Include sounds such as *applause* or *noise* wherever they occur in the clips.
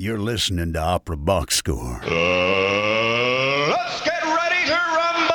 You're listening to Opera Box Score. Uh, let's get ready to rumble!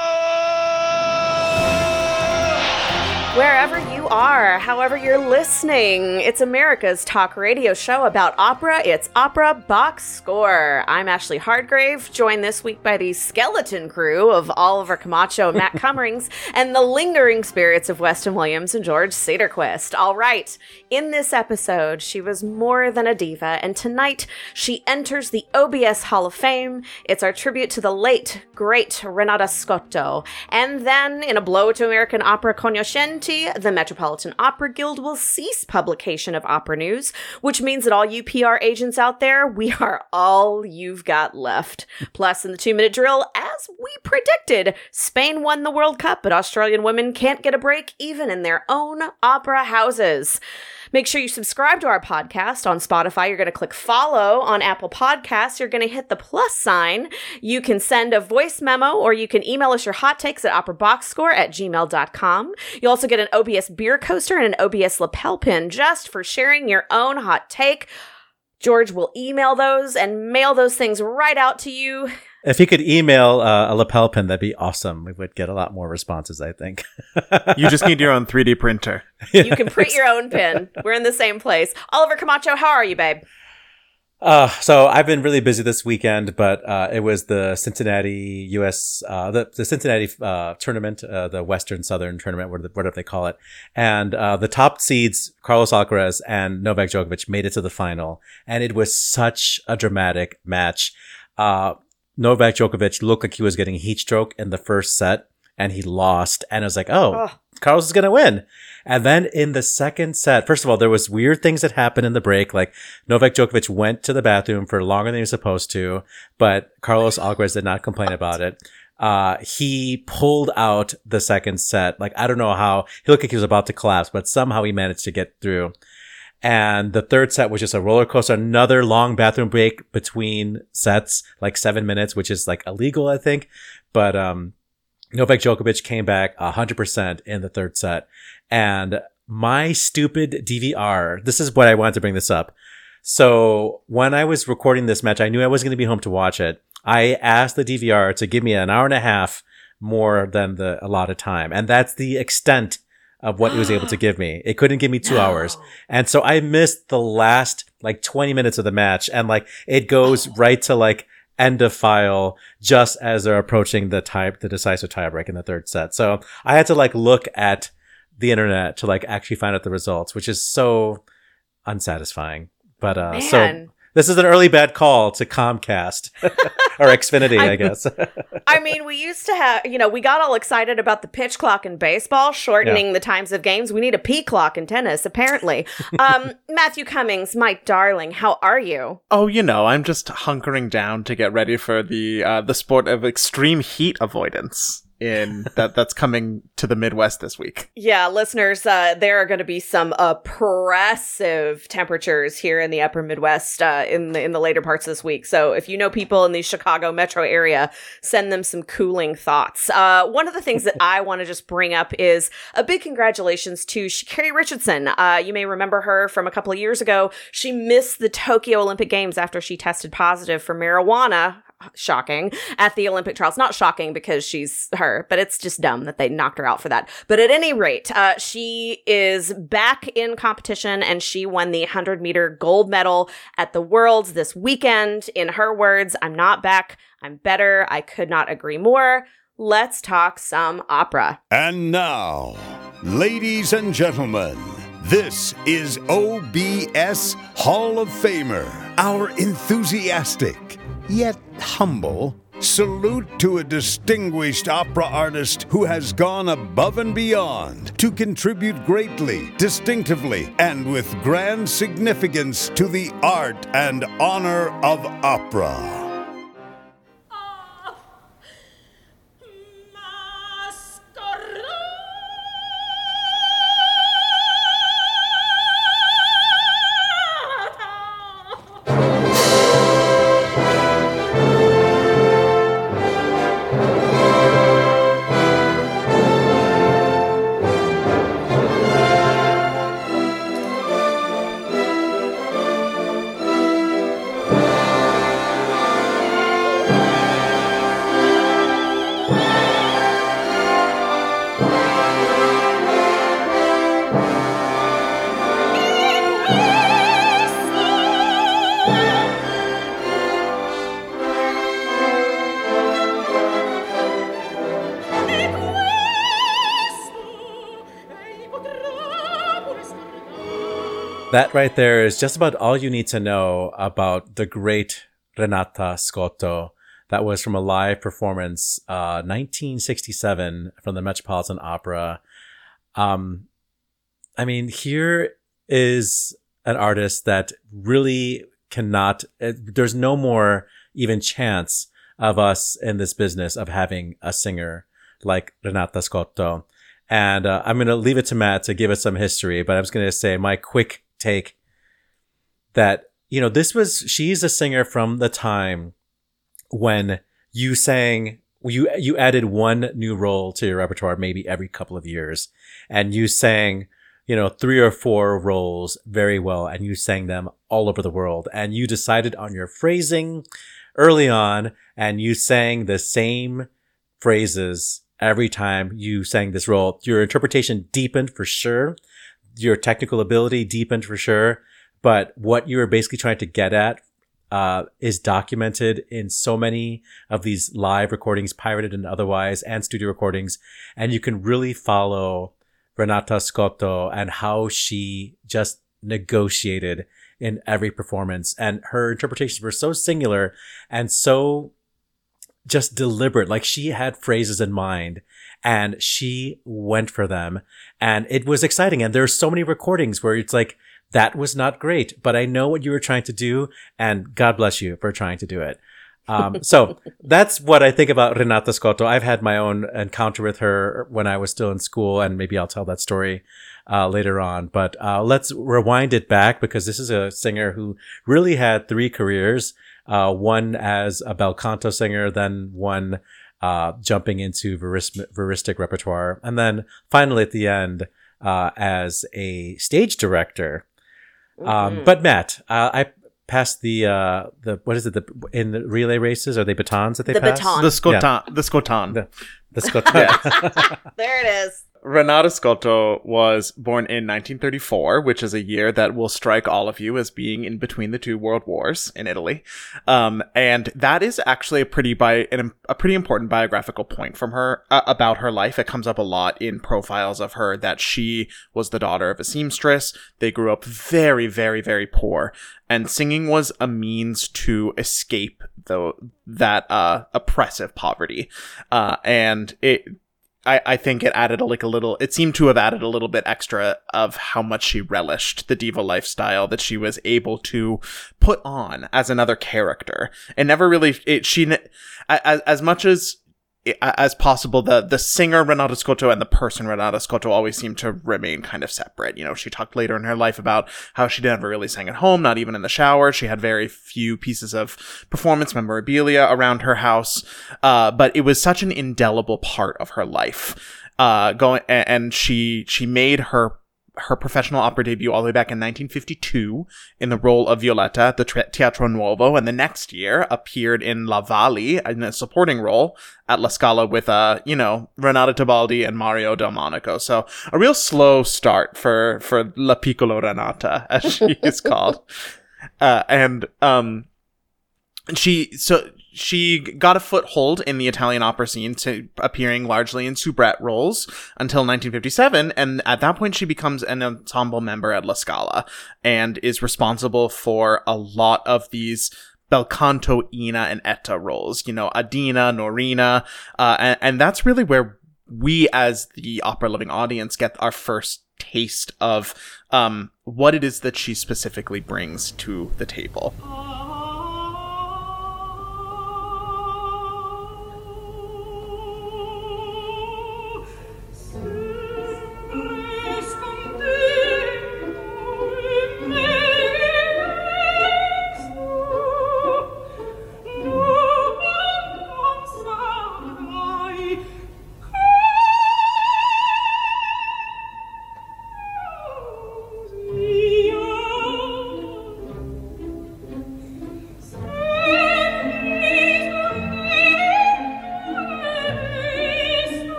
Wherever you are, however you're listening, it's America's talk radio show about opera. It's Opera Box Score. I'm Ashley Hardgrave, joined this week by the skeleton crew of Oliver Camacho, and Matt *laughs* Cummings, and the lingering spirits of Weston Williams and George Cedarquist. All right, in this episode, she was more than a diva, and tonight she enters the OBS Hall of Fame. It's our tribute to the late, great Renata Scotto. And then, in a blow to American opera cognoscenti, the Metropolitan Opera Guild will cease publication of opera news, which means that all you PR agents out there, we are all you've got left. Plus, in the two minute drill, as we predicted, Spain won the World Cup, but Australian women can't get a break even in their own opera houses. Make sure you subscribe to our podcast on Spotify. You're going to click follow on Apple Podcasts. You're going to hit the plus sign. You can send a voice memo or you can email us your hot takes at operaboxscore at gmail.com. You'll also get an OBS beer coaster and an OBS lapel pin just for sharing your own hot take. George will email those and mail those things right out to you. If he could email uh, a lapel pin, that'd be awesome. We would get a lot more responses, I think. *laughs* you just need your own 3D printer. You can print your own pin. We're in the same place. Oliver Camacho, how are you, babe? Uh, so I've been really busy this weekend, but uh, it was the Cincinnati U.S. Uh, the the Cincinnati uh, tournament, uh, the Western Southern tournament, whatever they call it, and uh, the top seeds Carlos Alcaraz and Novak Djokovic made it to the final, and it was such a dramatic match. Novak Djokovic looked like he was getting heat stroke in the first set, and he lost, and I was like, oh. oh. Carlos is going to win. And then in the second set, first of all, there was weird things that happened in the break. Like Novak Djokovic went to the bathroom for longer than he was supposed to, but Carlos Alcaraz did not complain about it. Uh, he pulled out the second set. Like, I don't know how he looked like he was about to collapse, but somehow he managed to get through. And the third set was just a roller coaster, another long bathroom break between sets, like seven minutes, which is like illegal, I think. But, um, Novak Djokovic came back 100% in the third set. And my stupid DVR, this is what I wanted to bring this up. So when I was recording this match, I knew I was going to be home to watch it. I asked the DVR to give me an hour and a half more than the allotted time. And that's the extent of what it was able to give me. It couldn't give me two no. hours. And so I missed the last like 20 minutes of the match. And like it goes oh. *sighs* right to like end of file just as they're approaching the type the decisive tiebreak in the third set. So I had to like look at the internet to like actually find out the results, which is so unsatisfying. But uh Man. so this is an early bad call to Comcast *laughs* or Xfinity, I, I, guess. *laughs* I mean, we used to have, you know, we got all excited about the pitch clock in baseball, shortening yeah. the times of games. We need a P clock in tennis, apparently. Um, *laughs* Matthew Cummings, my darling, how are you? Oh, you know, I'm just hunkering down to get ready for the uh, the sport of extreme heat avoidance in that that's coming to the Midwest this week. Yeah, listeners, uh, there are going to be some oppressive temperatures here in the Upper Midwest uh, in the in the later parts of this week. So if you know people in the Chicago metro area, send them some cooling thoughts. Uh, one of the things that I want to just bring up is a big congratulations to Sha'Carri Richardson. Uh, you may remember her from a couple of years ago. She missed the Tokyo Olympic Games after she tested positive for marijuana shocking at the Olympic trials. Not shocking because she's her, but it's just dumb that they knocked her out for that. But at any rate, uh, she is back in competition and she won the 100 meter gold medal at the Worlds this weekend. In her words, I'm not back. I'm better. I could not agree more. Let's talk some opera. And now, ladies and gentlemen, this is OBS Hall of Famer, our enthusiastic yet humble salute to a distinguished opera artist who has gone above and beyond to contribute greatly, distinctively, and with grand significance to the art and honor of opera. That right there is just about all you need to know about the great Renata Scotto. That was from a live performance, uh, 1967 from the Metropolitan Opera. Um, I mean, here is an artist that really cannot, uh, there's no more even chance of us in this business of having a singer like Renata Scotto. And uh, I'm going to leave it to Matt to give us some history, but I'm just going to say my quick take that, you know, this was, she's a singer from the time when you sang, you, you added one new role to your repertoire maybe every couple of years and you sang, you know, three or four roles very well and you sang them all over the world and you decided on your phrasing early on and you sang the same phrases every time you sang this role. Your interpretation deepened for sure. Your technical ability deepened for sure. But what you were basically trying to get at uh, is documented in so many of these live recordings, pirated and otherwise, and studio recordings. And you can really follow Renata Scotto and how she just negotiated in every performance. And her interpretations were so singular and so just deliberate. Like she had phrases in mind and she went for them and it was exciting. And there's so many recordings where it's like, that was not great, but I know what you were trying to do and God bless you for trying to do it. Um, *laughs* so that's what I think about Renata Scotto. I've had my own encounter with her when I was still in school, and maybe I'll tell that story uh, later on. But uh, let's rewind it back because this is a singer who really had three careers. Uh, one as a bel canto singer, then one uh, jumping into veris- veristic repertoire, and then finally at the end uh, as a stage director. Um, Mhm. but Matt, uh, I passed the uh, the what is it the in the relay races are they batons that they The pass? baton. The Scotan, the Scotan. The- The *laughs* Scott. There it is. Renata Scotto was born in 1934, which is a year that will strike all of you as being in between the two world wars in Italy. Um, and that is actually a pretty bi- a pretty important biographical point from her uh, about her life. It comes up a lot in profiles of her that she was the daughter of a seamstress. They grew up very, very, very poor, and singing was a means to escape though that uh, oppressive poverty. Uh, and it I, I think it added a, like a little it seemed to have added a little bit extra of how much she relished the diva lifestyle that she was able to put on as another character. And never really it she as, as much as as possible the the singer Renata Scotto and the person Renata Scotto always seem to remain kind of separate. You know she talked later in her life about how she never really sang at home not even in the shower. She had very few pieces of performance memorabilia around her house. Uh, but it was such an indelible part of her life. Uh, going and she she made her her professional opera debut all the way back in 1952 in the role of Violetta at the Teatro Nuovo, and the next year appeared in La Wally in a supporting role at La Scala with, uh, you know, Renata Tebaldi and Mario Del Monaco. So a real slow start for for La Piccolo Renata, *laughs* as she is called, uh, and um, she so she got a foothold in the Italian opera scene, to appearing largely in soubrette roles until 1957, and at that point she becomes an ensemble member at La Scala and is responsible for a lot of these bel canto, Ina, and Etta roles. You know, Adina, Norina, uh, and, and that's really where we, as the opera loving audience, get our first taste of um, what it is that she specifically brings to the table.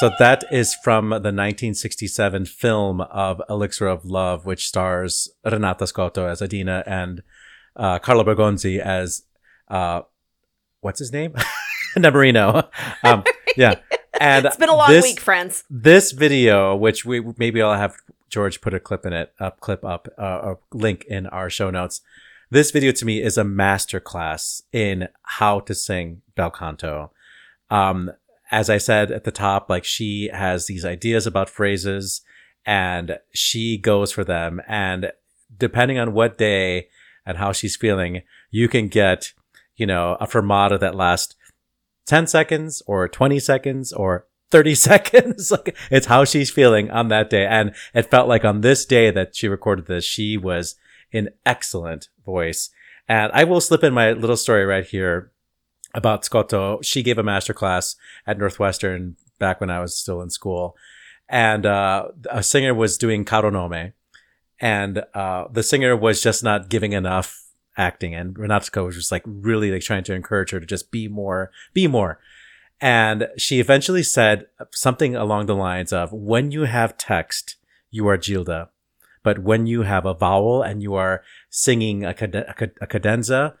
So that is from the 1967 film of Elixir of Love, which stars Renata Scotto as Adina and uh, Carlo Bergonzi as uh, what's his name? *laughs* Nemorino. *laughs* Um, yeah. And It's been a long this, week, friends. This video, which we maybe I'll have George put a clip in it, a clip up, uh, a link in our show notes. This video to me is a masterclass in how to sing bel canto. Um, as I said at the top, like she has these ideas about phrases and she goes for them. And depending on what day and how she's feeling, you can get, you know, a fermata that lasts 10 seconds or 20 seconds or 30 *laughs* seconds. like it's how she's feeling on that day. And it felt like on this day that she recorded this, she was in excellent voice. And I will slip in my little story right here about Scotto. She gave a masterclass at Northwestern back when I was still in school. And uh, a singer was doing Caro Nome. And uh, the singer was just not giving enough acting. And Renata was just like really like trying to encourage her to just be more, be more. And she eventually said something along the lines of, when you have text, you are Gilda. But when you have a vowel and you are singing a, a, a cadenza,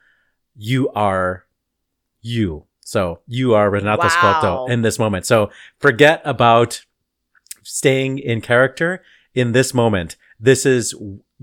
you are you. So you are Renata Wow. Scotto in this moment. So forget about staying in character in this moment. This is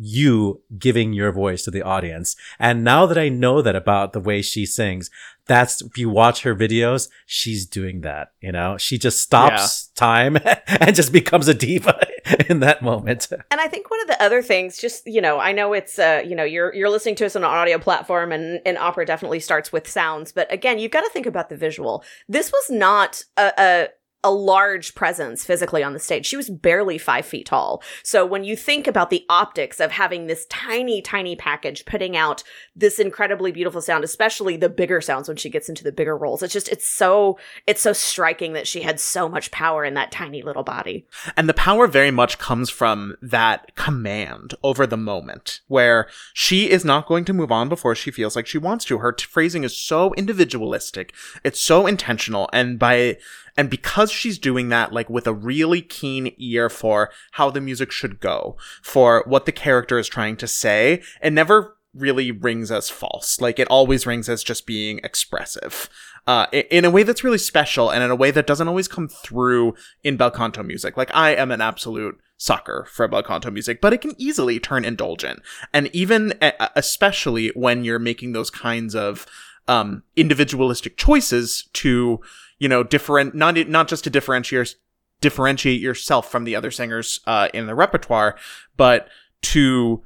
you giving your voice to the audience. And now that I know that about the way she sings, that's if you watch her videos, she's doing that. You know, she just stops time *laughs* and just becomes a diva *laughs* in that moment. And I think one of the other things, just you know, I know it's uh, you know, you're you're listening to us on an audio platform, and and opera definitely starts with sounds, but again, you've got to think about the visual. This was not a. a a large presence physically on the stage. She was barely five feet tall. So when you think about the optics of having this tiny, tiny package putting out this incredibly beautiful sound, especially the bigger sounds when she gets into the bigger roles, it's just, it's so, it's so striking that she had so much power in that tiny little body. And the power very much comes from that command over the moment where she is not going to move on before she feels like she wants to. Her t- phrasing is so individualistic. It's so intentional. And by, and because she's doing that, like with a really keen ear for how the music should go, for what the character is trying to say, it never really rings as false. Like it always rings as just being expressive. Uh, in a way that's really special and in a way that doesn't always come through in bel canto music. Like I am an absolute sucker for bel canto music, but it can easily turn indulgent. And even, especially when you're making those kinds of, um, individualistic choices to, you know, different, not, not just to differentiate, differentiate yourself from the other singers, uh, in the repertoire, but to,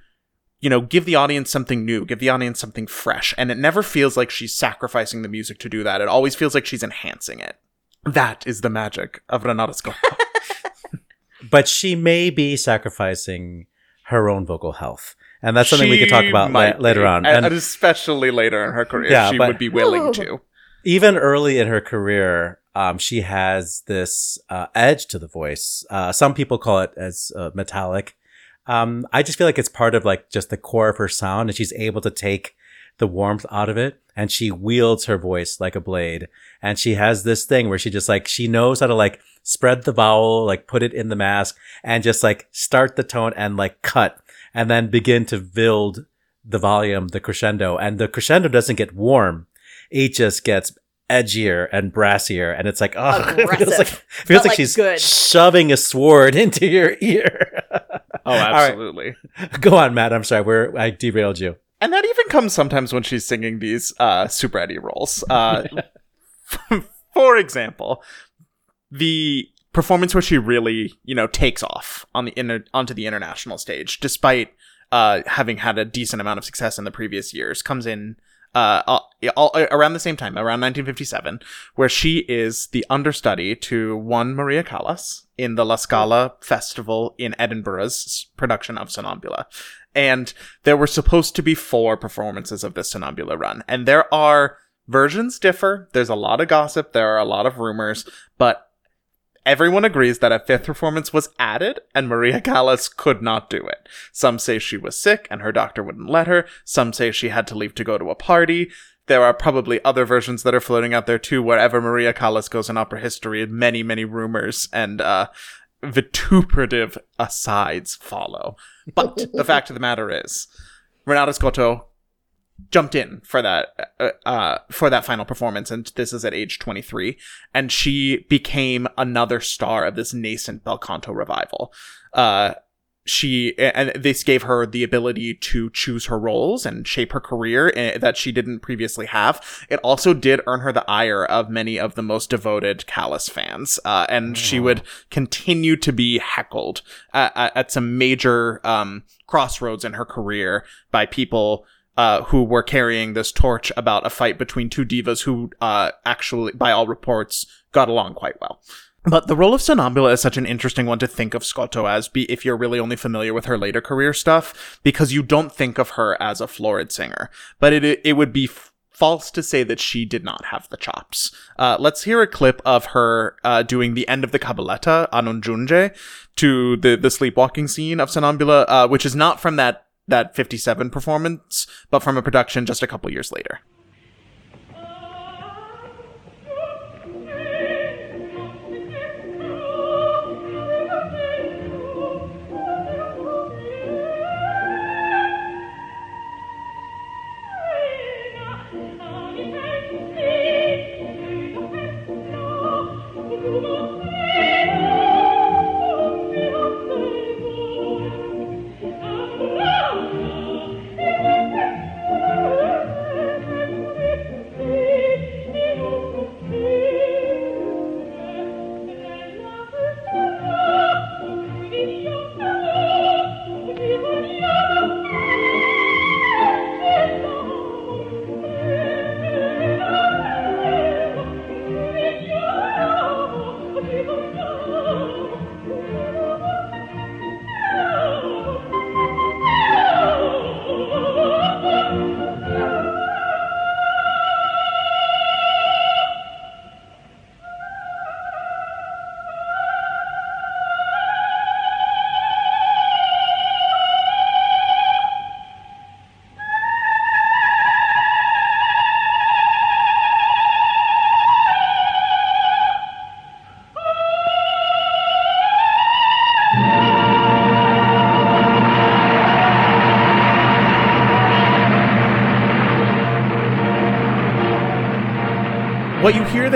you know, give the audience something new, give the audience something fresh. And it never feels like she's sacrificing the music to do that. It always feels like she's enhancing it. That is the magic of Renata Scotto. *laughs* But she may be sacrificing her own vocal health. And that's something we could talk She about la- later on. and, And especially later in her career, Yeah, she but- would be willing to. Even early in her career, um, she has this uh, edge to the voice. Uh, some people call it as uh, metallic. Um, I just feel like it's part of like just the core of her sound, and she's able to take the warmth out of it, and she wields her voice like a blade. And she has this thing where she just like she knows how to like spread the vowel, like put it in the mask, and just like start the tone and like cut, and then begin to build the volume, the crescendo, and the crescendo doesn't get warm it just gets edgier and brassier and it's like oh *laughs* it feels Aggressive. like, feels like like, she's good. shoving a sword *laughs* into your ear Oh, All right. absolutely. *laughs* go on matt i'm sorry where i derailed you And that even comes sometimes when she's singing these uh, super Eddie roles. Uh, for example, the performance where she really, you know, takes off on the inter- onto the international stage, despite uh, having had a decent amount of success in the previous years, comes in uh, all, all, around the same time, around 1957, where she is the understudy to one Maria Callas in the La Scala Festival in Edinburgh's production of Sonnambula. And there were supposed to be four performances of this Sonnambula run. And there are versions differ. There's a lot of gossip. There are a lot of rumors, but everyone agrees that a fifth performance was added and Maria Callas could not do it. Some say she was sick and her doctor wouldn't let her. Some say she had to leave to go to a party. there are probably other versions that are floating out there too. Wherever Maria Callas goes in opera history, many many rumors and uh, vituperative asides follow. But *laughs* the fact of the matter is, Renata Scotto jumped in for that uh, uh, for that final performance and this is at age 23 and she became another star of this nascent bel canto revival uh, she and this gave her the ability to choose her roles and shape her career eh, that she didn't previously have. It also did earn her the ire of many of the most devoted Callas fans, uh, and she would continue to be heckled at, at some major um, crossroads in her career by people. Uh, who were carrying this torch about a fight between two divas who, uh, actually, by all reports, got along quite well. But the role of Sonnambula is such an interesting one to think of Scotto as, be if you're really only familiar with her later career stuff, because you don't think of her as a florid singer. But it it would be f- false to say that she did not have the chops. Uh, let's hear a clip of her uh, doing the end of the cabaletta a non giunge to the the sleepwalking scene of Sonnambula, uh, which is not from that that 57 performance, but from a production just a couple years later.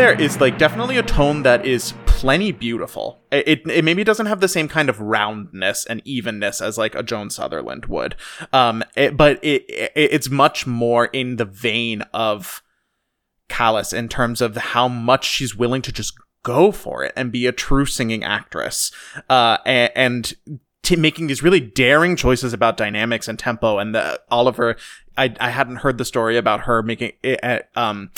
There is like definitely a tone that is plenty beautiful. It, it, it maybe doesn't have the same kind of roundness and evenness as like a Joan Sutherland would. Um, it, but it, it it's much more in the vein of Callas in terms of how much she's willing to just go for it and be a true singing actress. Uh, and, and t- making these really daring choices about dynamics and tempo and the Oliver I I hadn't heard the story about her making it um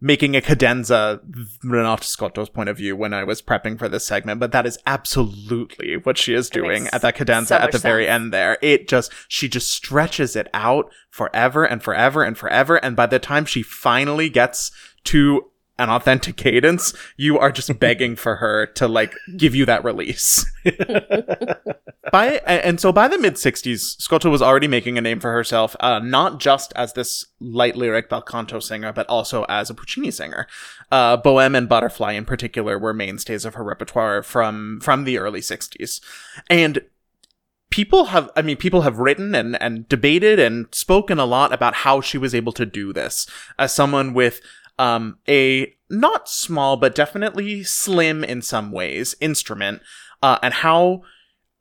making a cadenza Renata Scotto's point of view when I was prepping for this segment, but that is absolutely what she is doing at that cadenza so at the much very end there. It just she just stretches it out forever and forever and forever and by the time she finally gets to an authentic *laughs* cadence, you are just *laughs* begging for her to like give you that release. *laughs* by and so by the mid 60s scotto was already making a name for herself uh, not just as this light lyric bel canto singer but also as a puccini singer. Uh, bohème and butterfly in particular were mainstays of her repertoire from from the early 60s and people have i mean people have written and and debated and spoken a lot about how she was able to do this. As someone with um a not small but definitely slim in some ways instrument uh, and how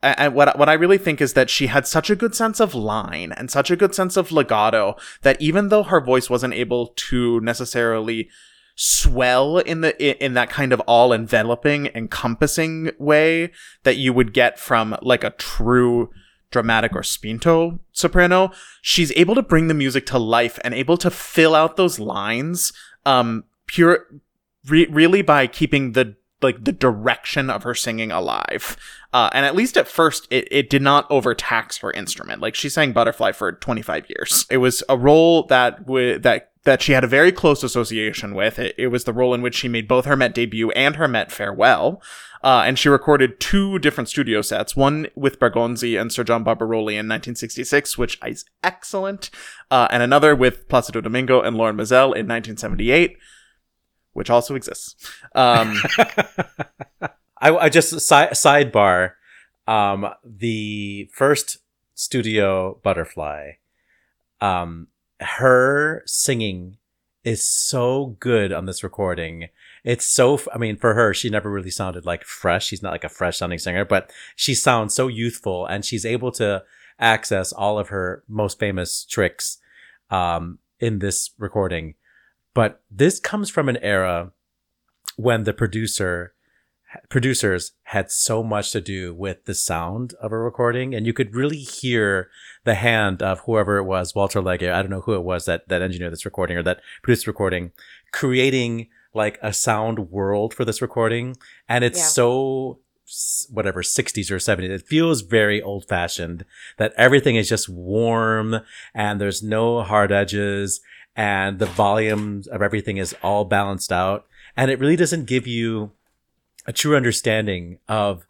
and what what I really think is that she had such a good sense of line and such a good sense of legato that even though her voice wasn't able to necessarily swell in the in, that kind of all enveloping encompassing way that you would get from like a true dramatic or spinto soprano she's able to bring the music to life and able to fill out those lines um pure re- really by keeping the like the direction of her singing alive. Uh, and at least at first it, it did not overtax her instrument. Like she sang butterfly for 25 years. It was a role that w- that that she had a very close association with. It, it was the role in which she made both her Met debut and her Met farewell. Uh, and she recorded two different studio sets, one with Bergonzi and Sir John Barbirolli in 1966, which is excellent, uh, and another with Placido Domingo and Lorin Maazel in 1978, which also exists. Um, *laughs* I, I just si- sidebar. Um, the first studio butterfly, um, her singing is so good on this recording. It's so, I mean, for her, she never really sounded like fresh. She's not like a fresh sounding singer, but she sounds so youthful and she's able to access all of her most famous tricks, um, in this recording. But this comes from an era when the producer producers had so much to do with the sound of a recording and you could really hear the hand of whoever it was walter legge i don't know who it was that that engineered this recording or that produced the recording creating like a sound world for this recording and it's Yeah. so whatever 60s or 70s it feels very old fashioned that everything is just warm and there's no hard edges and the volume of everything is all balanced out and it really doesn't give you a true understanding of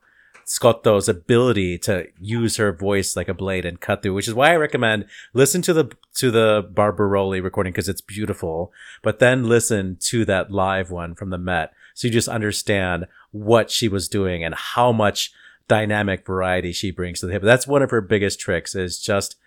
Scotto's ability to use her voice like a blade and cut through, which is why I recommend listen to the to the Barbirolli recording because it's beautiful, but then listen to that live one from the Met so you just understand what she was doing and how much dynamic variety she brings to the hip. That's one of her biggest tricks is just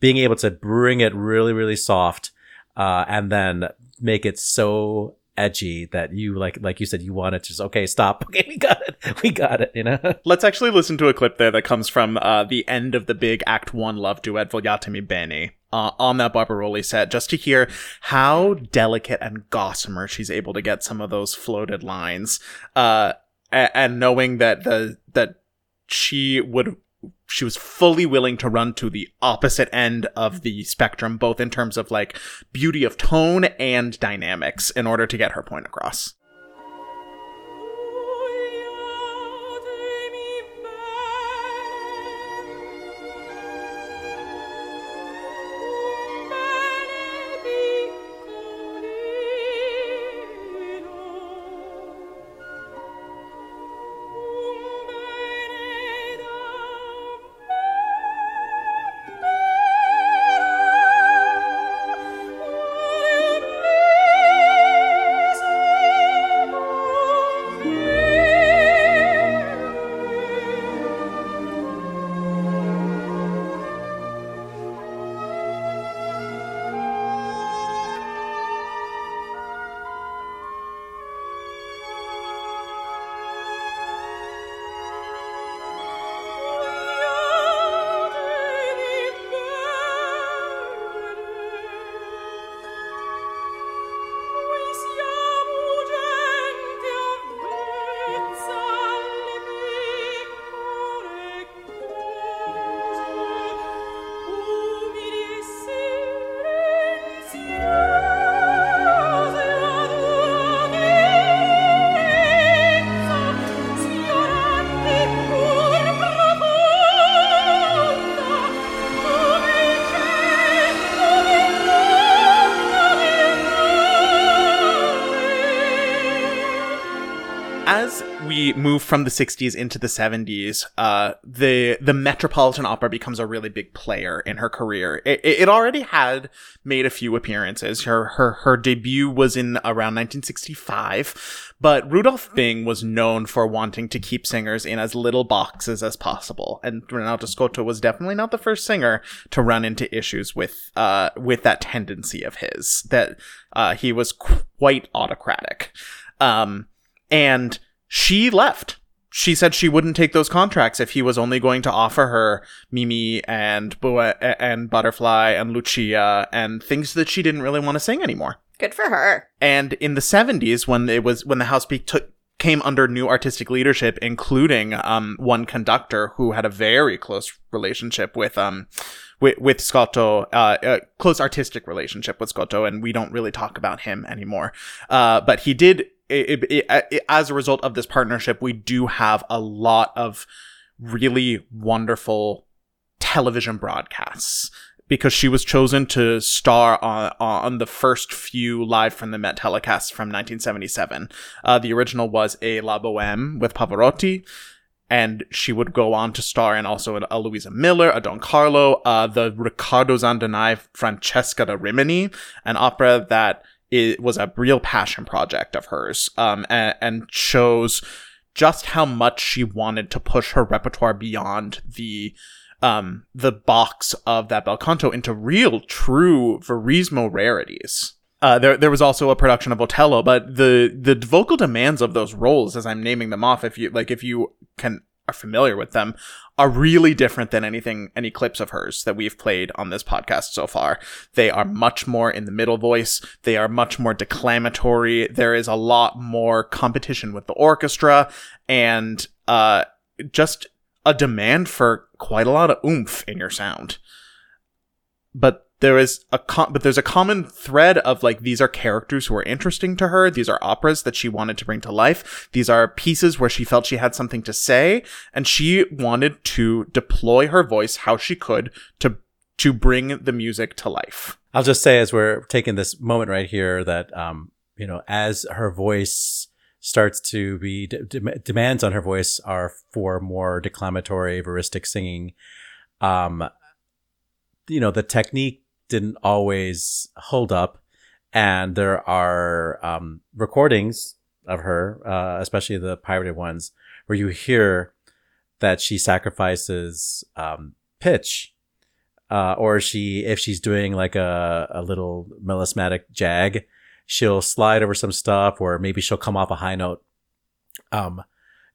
being able to bring it really really soft uh, and then make it so edgy that you like like you said you want it to just okay stop *laughs* okay we got it we got it you know *laughs* Let's actually listen to a clip there that comes from uh, the end of the big Act 1 love duet, Vogliatemi Bene, uh, on that Barbirolli set, just to hear how delicate and gossamer she's able to get some of those floated lines. Uh, a- and knowing that the, that she would, she was fully willing to run to the opposite end of the spectrum, both in terms of like beauty of tone and dynamics in order to get her point across. From the 60s into the 70s, uh, the the Metropolitan Opera becomes a really big player in her career. It, it already had made a few appearances. Her her her debut was in around 1965, but Rudolf Bing was known for wanting to keep singers in as little boxes as possible, and Renata Scotto was definitely not the first singer to run into issues with uh with that tendency of his that uh, he was quite autocratic. Um, and she left. She said she wouldn't take those contracts if he was only going to offer her Mimi and Bua- and Butterfly and Lucia and things that she didn't really want to sing anymore. Good for her. And in the 70s when it was when the house be- took came under new artistic leadership including um one conductor who had a very close relationship with um with, with Scotto, uh, a close artistic relationship with Scotto, and we don't really talk about him anymore. Uh, but he did, it, it, it, as a result of this partnership, we do have a lot of really wonderful television broadcasts because she was chosen to star on on the first few live from the Met telecasts from 1977. Uh, the original was a La Boheme with Pavarotti, and she would go on to star in also a, a Luisa Miller, a Don Carlo, uh, the Riccardo Zandonai Francesca da Rimini, an opera that it was a real passion project of hers, um, and, and shows just how much she wanted to push her repertoire beyond the um, the box of that bel canto into real, true Verismo rarities. Uh, there, there was also a production of Otello, but the the vocal demands of those roles, as I'm naming them off, if you like, if you can are familiar with them, are really different than anything, any clips of hers that we've played on this podcast so far. They are much more in the middle voice. They are much more declamatory. There is a lot more competition with the orchestra and, uh, just a demand for quite a lot of oomph in your sound. But there is a com- but there's a common thread of like these are characters who are interesting to her. These are operas that she wanted to bring to life. These are pieces where she felt she had something to say and she wanted to deploy her voice how she could to to bring the music to life. I'll just say as we're taking this moment right here that um you know as her voice starts to be de- demands on her voice are for more declamatory, veristic singing. Um, you know, the technique didn't always hold up, and there are um, recordings of her, uh, especially the pirated ones, where you hear that she sacrifices um, pitch. Uh, or she, if she's doing like a, a little melismatic jag, she'll slide over some stuff or maybe she'll come off a high note um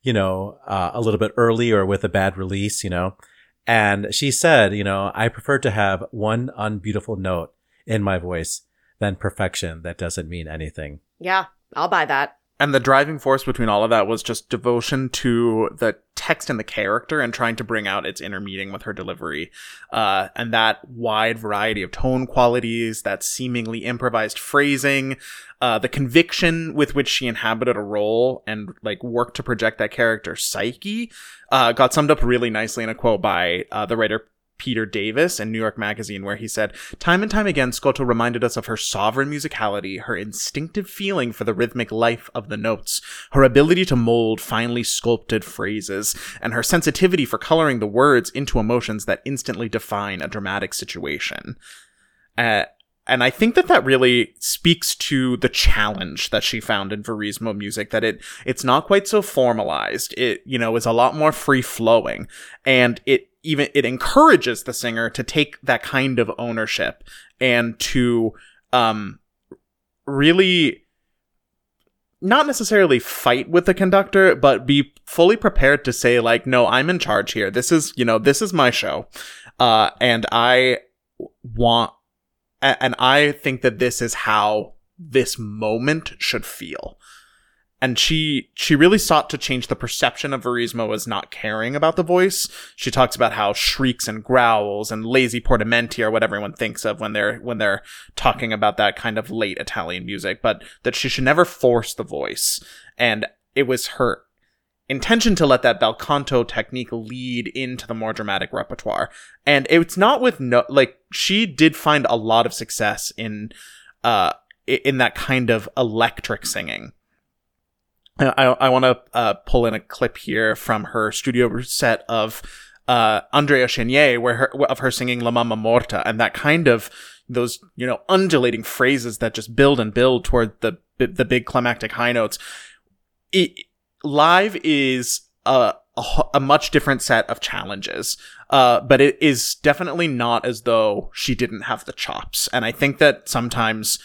you know uh, a little bit early or with a bad release you know and she said you know i prefer to have one unbeautiful note in my voice than perfection that doesn't mean anything Yeah, I'll buy that. And the driving force between all of that was just devotion to the text and the character and trying to bring out its inner meaning with her delivery. Uh, and that wide variety of tone qualities, that seemingly improvised phrasing, uh, the conviction with which she inhabited a role and like worked to project that character's psyche, uh, got summed up really nicely in a quote by uh, the writer Peter Davis in New York Magazine, where he said, Time and time again, Scotto reminded us of her sovereign musicality, her instinctive feeling for the rhythmic life of the notes, her ability to mold finely sculpted phrases, and her sensitivity for coloring the words into emotions that instantly define a dramatic situation. Uh, and I think that that really speaks to the challenge that she found in Verismo music that it it's not quite so formalized. It you know is a lot more free flowing, and it even it encourages the singer to take that kind of ownership and to um really not necessarily fight with the conductor but be fully prepared to say like no i'm in charge here. This is you know this is my show uh and i want and i think that this is how this moment should feel and she she really sought to change the perception of Verismo as not caring about the voice. She talks about how shrieks and growls and lazy portamenti are what everyone thinks of when they're when they're talking about that kind of late Italian music, but that she should never force the voice. And it was her intention to let that bel canto technique lead into the more dramatic repertoire. And it's not with no like she did find a lot of success in uh in that kind of electric singing I, I want to uh, pull in a clip here from her studio set of uh, Andrea Chenier, where her, of her singing La Mamma Morta, and that kind of those you know undulating phrases that just build and build toward the the big climactic high notes. It, live is a, a, a much different set of challenges, uh, but it is definitely not as though she didn't have the chops, and I think that sometimes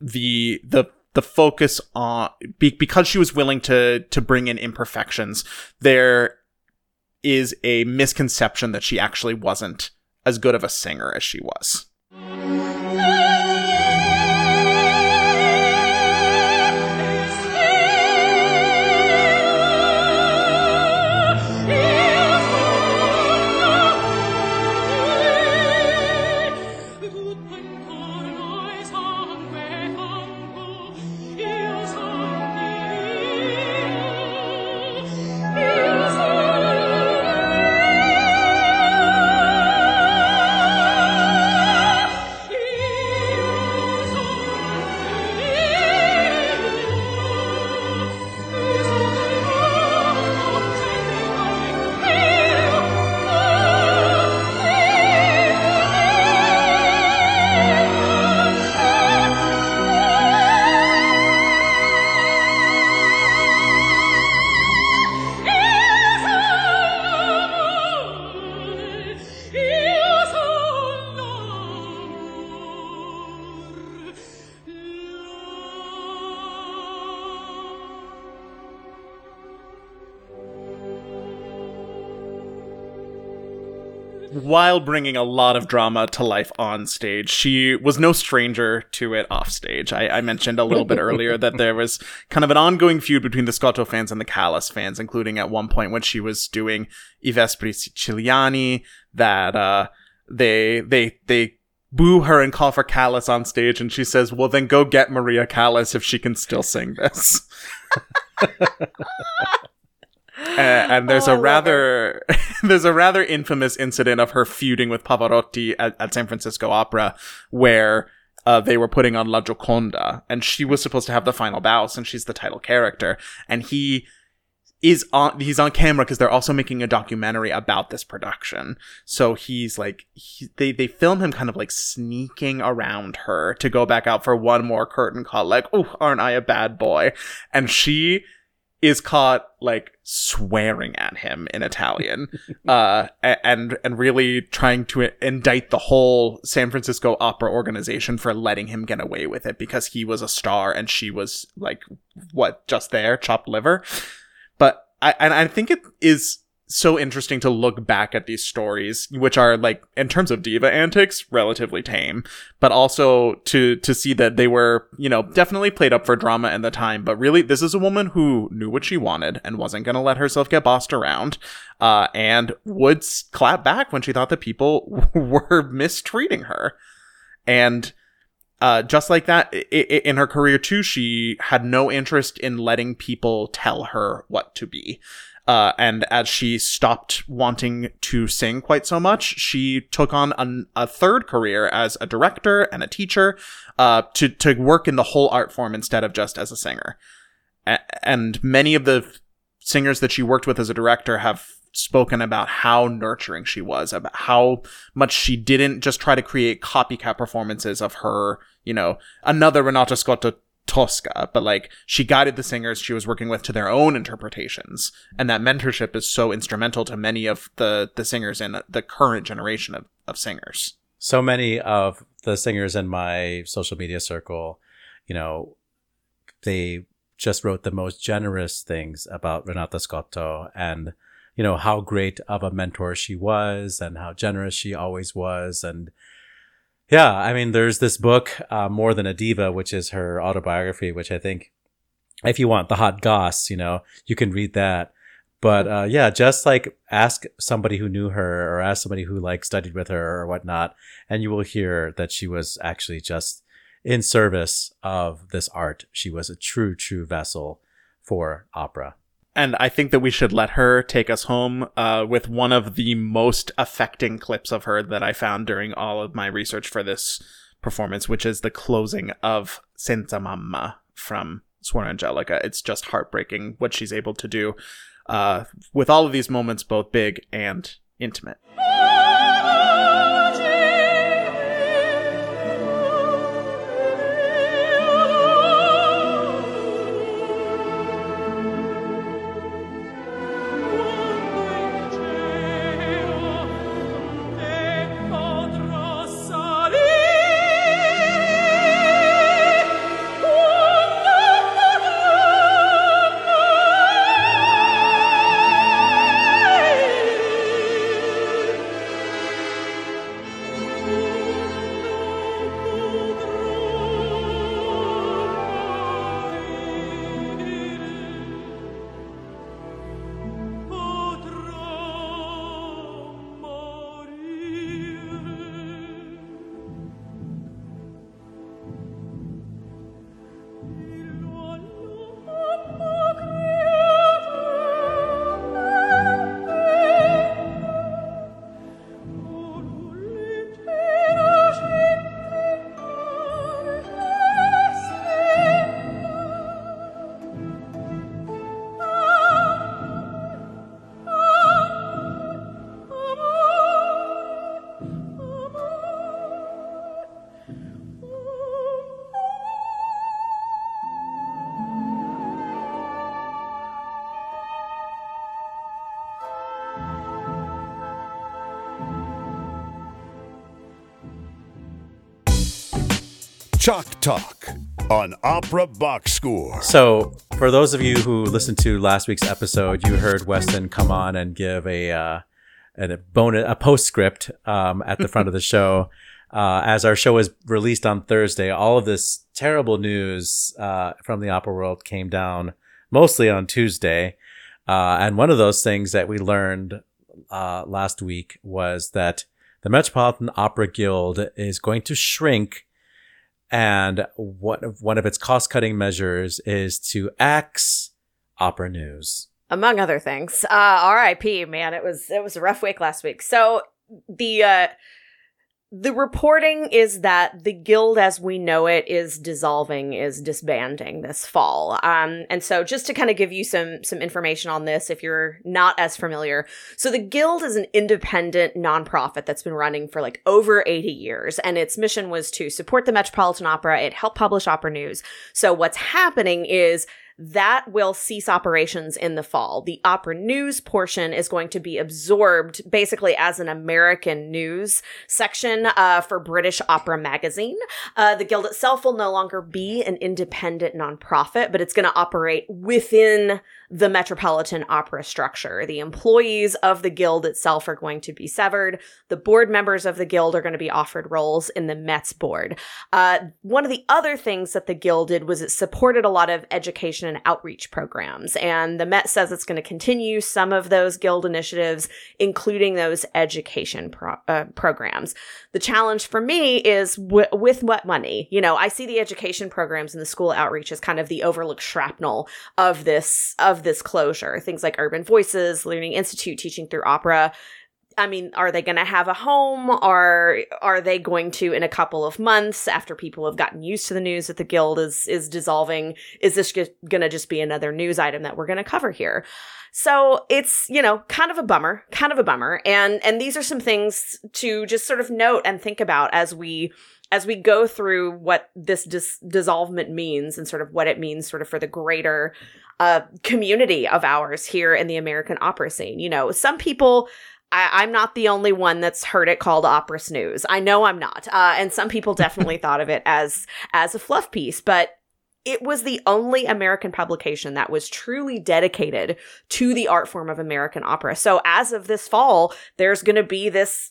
the the the focus on be, because she was willing to to bring in imperfections there is a misconception that she actually wasn't as good of a singer as she was while bringing a lot of drama to life on stage, she was no stranger to it off stage. I, I mentioned a little bit earlier that there was kind of an ongoing feud between the Scotto fans and the Callas fans, including at one point when she was doing I Vespri Siciliani, that uh, they they they boo her and call for Callas on stage, and she says, "Well, then go get Maria Callas if she can still sing this." *laughs* Uh, and there's Oh, a rather *laughs* there's a rather infamous incident of her feuding with Pavarotti at, at San Francisco Opera where uh, they were putting on La Gioconda and she was supposed to have the final bow since she's the title character. And he is on he's on camera because they're also making a documentary about this production. So he's like he, they they film him kind of like sneaking around her to go back out for one more curtain call like oh aren't i a bad boy? And she is caught like swearing at him in Italian, *laughs* uh, and and really trying to indict the whole San Francisco Opera organization for letting him get away with it because he was a star and she was like what just there chopped liver. But I and I think it is so interesting to look back at these stories, which are like in terms of diva antics, relatively tame, but also to to see that they were, you know, definitely played up for drama in the time. But really, this is a woman who knew what she wanted and wasn't going to let herself get bossed around, uh, and would clap back when she thought that people *laughs* were mistreating her, and. Uh, just like that, i- i- in her career too, she had no interest in letting people tell her what to be. Uh, and as she stopped wanting to sing quite so much, she took on an, a third career as a director and a teacher, uh, to, to work in the whole art form instead of just as a singer. A- and many of the singers that she worked with as a director have spoken about how nurturing she was, about how much she didn't just try to create copycat performances of her, you know, another Renata Scotto Tosca, but like she guided the singers she was working with to their own interpretations. And that mentorship is so instrumental to many of the, the singers in the current generation of, of singers. so many of the singers in my social media circle, you know, they just wrote the most generous things about Renata Scotto and, you know, how great of a mentor she was and how generous she always was. And yeah, I mean, there's this book, uh, More Than a Diva, which is her autobiography, which I think if you want the hot goss, you know, you can read that. But uh, yeah, just like ask somebody who knew her or ask somebody who like studied with her or whatnot, and you will hear that she was actually just in service of this art. She was a true, true vessel for opera. And I think that we should let her take us home uh, with one of the most affecting clips of her that I found during all of my research for this performance, which is the closing of Senza Mamma from Suor Angelica. It's just heartbreaking what she's able to do uh, with all of these moments, both big and intimate. Chalk Talk on Opera Box Score. So, for those of you who listened to last week's episode, you heard Weston come on and give a uh, a bonus, a postscript um, at the front of the *laughs* show. Uh, as our show is released on Thursday, all of this terrible news uh, from the opera world came down mostly on Tuesday. Uh, and one of those things that we learned uh, last week was that the Metropolitan Opera Guild is going to shrink. And one of its cost cutting measures is to axe opera news among other things. Uh, RIP, man, it was it was a rough week last week. So the uh, the reporting is that the guild as we know it is dissolving is disbanding this fall. Um, and so just to kind of give you some some information on this if you're not as familiar so the guild is an independent nonprofit that's been running for like over 80 years and its mission was to support the metropolitan opera. It helped publish opera news. So what's happening is that will cease operations in the fall. The opera news portion is going to be absorbed basically as an American news section uh, for British Opera Magazine. Uh, the Guild itself will no longer be an independent nonprofit, but it's going to operate within the Metropolitan Opera structure. The employees of the Guild itself are going to be severed. The board members of the Guild are going to be offered roles in the Mets board. Uh, one of the other things that the Guild did was it supported a lot of education and outreach programs. And the Met says it's going to continue some of those Guild initiatives, including those education pro- uh, programs. The challenge for me is w- with what money? You know, I see the education programs and the school outreach as kind of the overlooked shrapnel of this, of this closure. Things like Urban Voices, Learning Institute, Teaching Through Opera. I mean, are they going to have a home? Are are they going to in a couple of months after people have gotten used to the news that the guild is is dissolving? Is this going to just be another news item that we're going to cover here? So it's, you know, kind of a bummer, kind of a bummer. And and these are some things to just sort of note and think about as we as we go through what this dis- dissolvement means and sort of what it means sort of for the greater uh, community of ours here in the American opera scene. You know, some people. I, am not the only one that's heard it called opera snooze. I know I'm not, uh, and some people definitely *laughs* thought of it as as a fluff piece. But it was the only American publication that was truly dedicated to the art form of American opera. So as of this fall, there's going to be this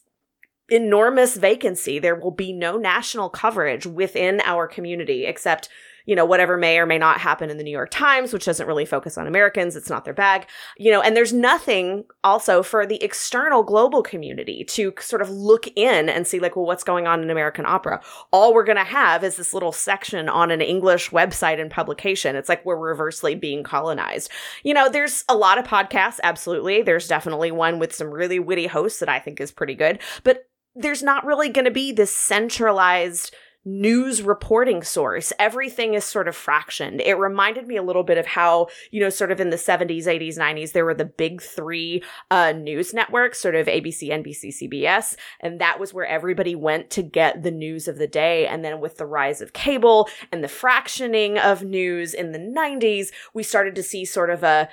enormous vacancy. There will be no national coverage within our community except you know, whatever may or may not happen in the New York Times, which doesn't really focus on Americans. It's not their bag, you know, and there's nothing also for the external global community to sort of look in and see, like, well, what's going on in American opera? All we're going to have is this little section on an English website and publication. It's like we're reversely being colonized. You know, there's a lot of podcasts, absolutely. There's definitely one with some really witty hosts that I think is pretty good, but there's not really going to be this centralized news reporting source. Everything is sort of fractioned. It reminded me a little bit of how, you know, sort of in the 70s, 80s, 90s, there were the big three uh, news networks, sort of ABC, NBC, CBS. And that was where everybody went to get the news of the day. And then with the rise of cable and the fractioning of news in the 90s, we started to see sort of a,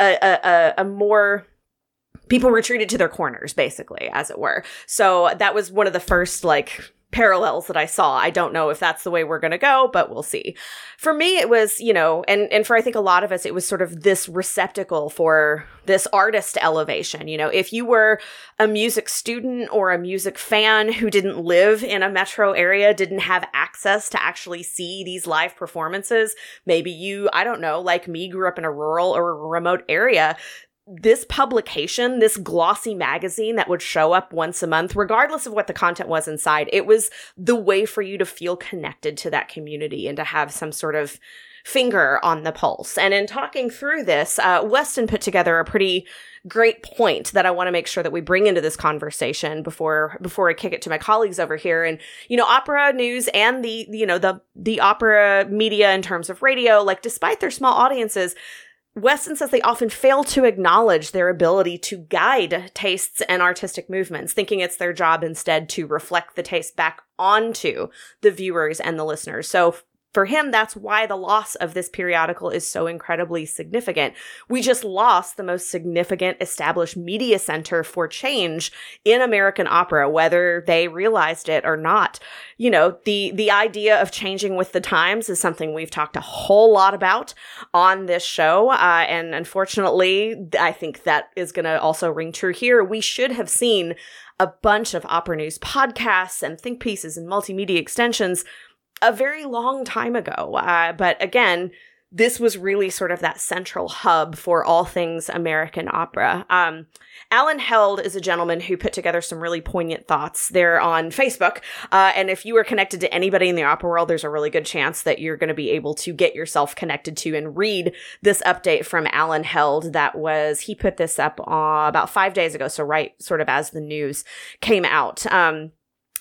a, a, a more people retreated to their corners basically as it were so that was one of the first like parallels that I saw. I don't know if that's the way we're going to go, but we'll see. For me, it was, you know, and, and for I think a lot of us, it was sort of this receptacle for this artist elevation. You know, if you were a music student or a music fan who didn't live in a metro area, didn't have access to actually see these live performances, maybe you, I don't know, like me, grew up in a rural or a remote area, this publication, this glossy magazine that would show up once a month, regardless of what the content was inside, it was the way for you to feel connected to that community and to have some sort of finger on the pulse. And in talking through this, uh, Weston put together a pretty great point that I want to make sure that we bring into this conversation before before I kick it to my colleagues over here. And you know, opera news and the you know the the opera media in terms of radio, like despite their small audiences Weston says they often fail to acknowledge their ability to guide tastes and artistic movements, thinking it's their job instead to reflect the taste back onto the viewers and the listeners. So for him, that's why the loss of this periodical is so incredibly significant. We just lost the most significant established media center for change in American opera, whether they realized it or not. You know, the, the idea of changing with the times is something we've talked a whole lot about on this show. Uh, and unfortunately, I think that is going to also ring true here. We should have seen a bunch of opera news podcasts and think pieces and multimedia extensions a very long time ago. Uh, but again, this was really sort of that central hub for all things American opera. Um, Alan Held is a gentleman who put together some really poignant thoughts there on Facebook. Uh, and if you are connected to anybody in the opera world, there's a really good chance that you're going to be able to get yourself connected to and read this update from Alan Held. That was, he put this up uh, about five days ago. So, right sort of as the news came out. Um,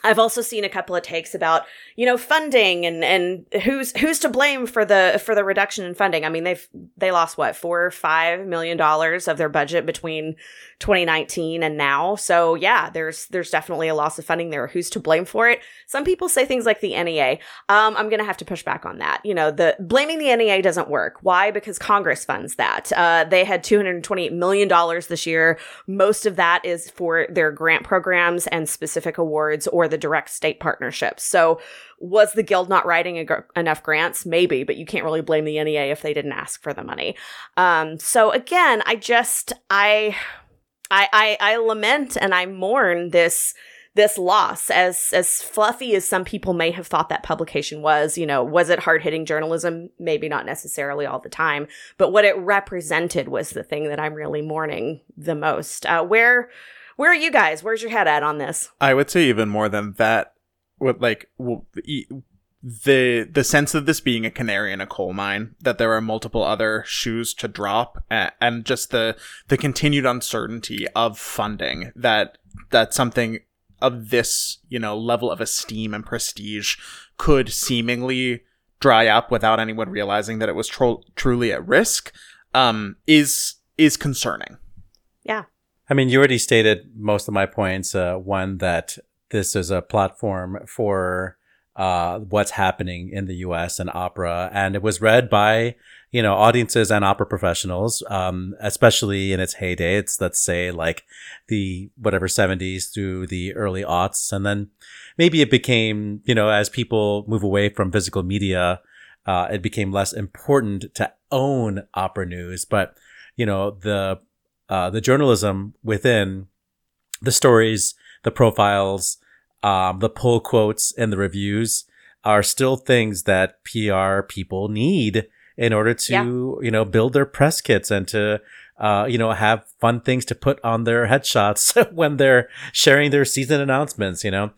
I've also seen a couple of takes about, you know, funding and, and who's, who's to blame for the, for the reduction in funding. I mean, they've, they lost what, four or five million dollars of their budget between 2019 and now. So yeah, there's, there's definitely a loss of funding there. Who's to blame for it? Some people say things like the NEA. Um, I'm to have to push back on that. You know, the blaming the NEA doesn't work. Why? Because Congress funds that. Uh, they had $228 million this year. Most of that is for their grant programs and specific awards or the direct state partnerships. So was the guild not writing gr- enough grants? Maybe, but you can't really blame the NEA if they didn't ask for the money. Um, so again, I just, I, I, I, I lament and I mourn this this loss as as fluffy as some people may have thought that publication was you know was it hard-hitting journalism maybe not necessarily all the time but what it represented was the thing that i'm really mourning the most uh, where where are you guys? Where's your head at on this? I would say even more than that. With like the the sense of this being a canary in a coal mine, that there are multiple other shoes to drop, and just the the continued uncertainty of funding that that something of this you know level of esteem and prestige could seemingly dry up without anyone realizing that it was tro- truly at risk um, is is concerning. Yeah. I mean, you already stated most of my points. Uh, one, that this is a platform for uh, what's happening in the U.S. and opera, and it was read by you know audiences and opera professionals, um, especially in its heyday. It's let's say like the whatever 70s through the early aughts, and then maybe it became you know as people move away from physical media, uh, it became less important to own opera news, but you know the uh, the journalism within the stories, the profiles, um, the pull quotes, and the reviews are still things that PR people need in order to, yeah. you know, build their press kits and to, uh, you know, have fun things to put on their headshots *laughs* when they're sharing their season announcements, you know.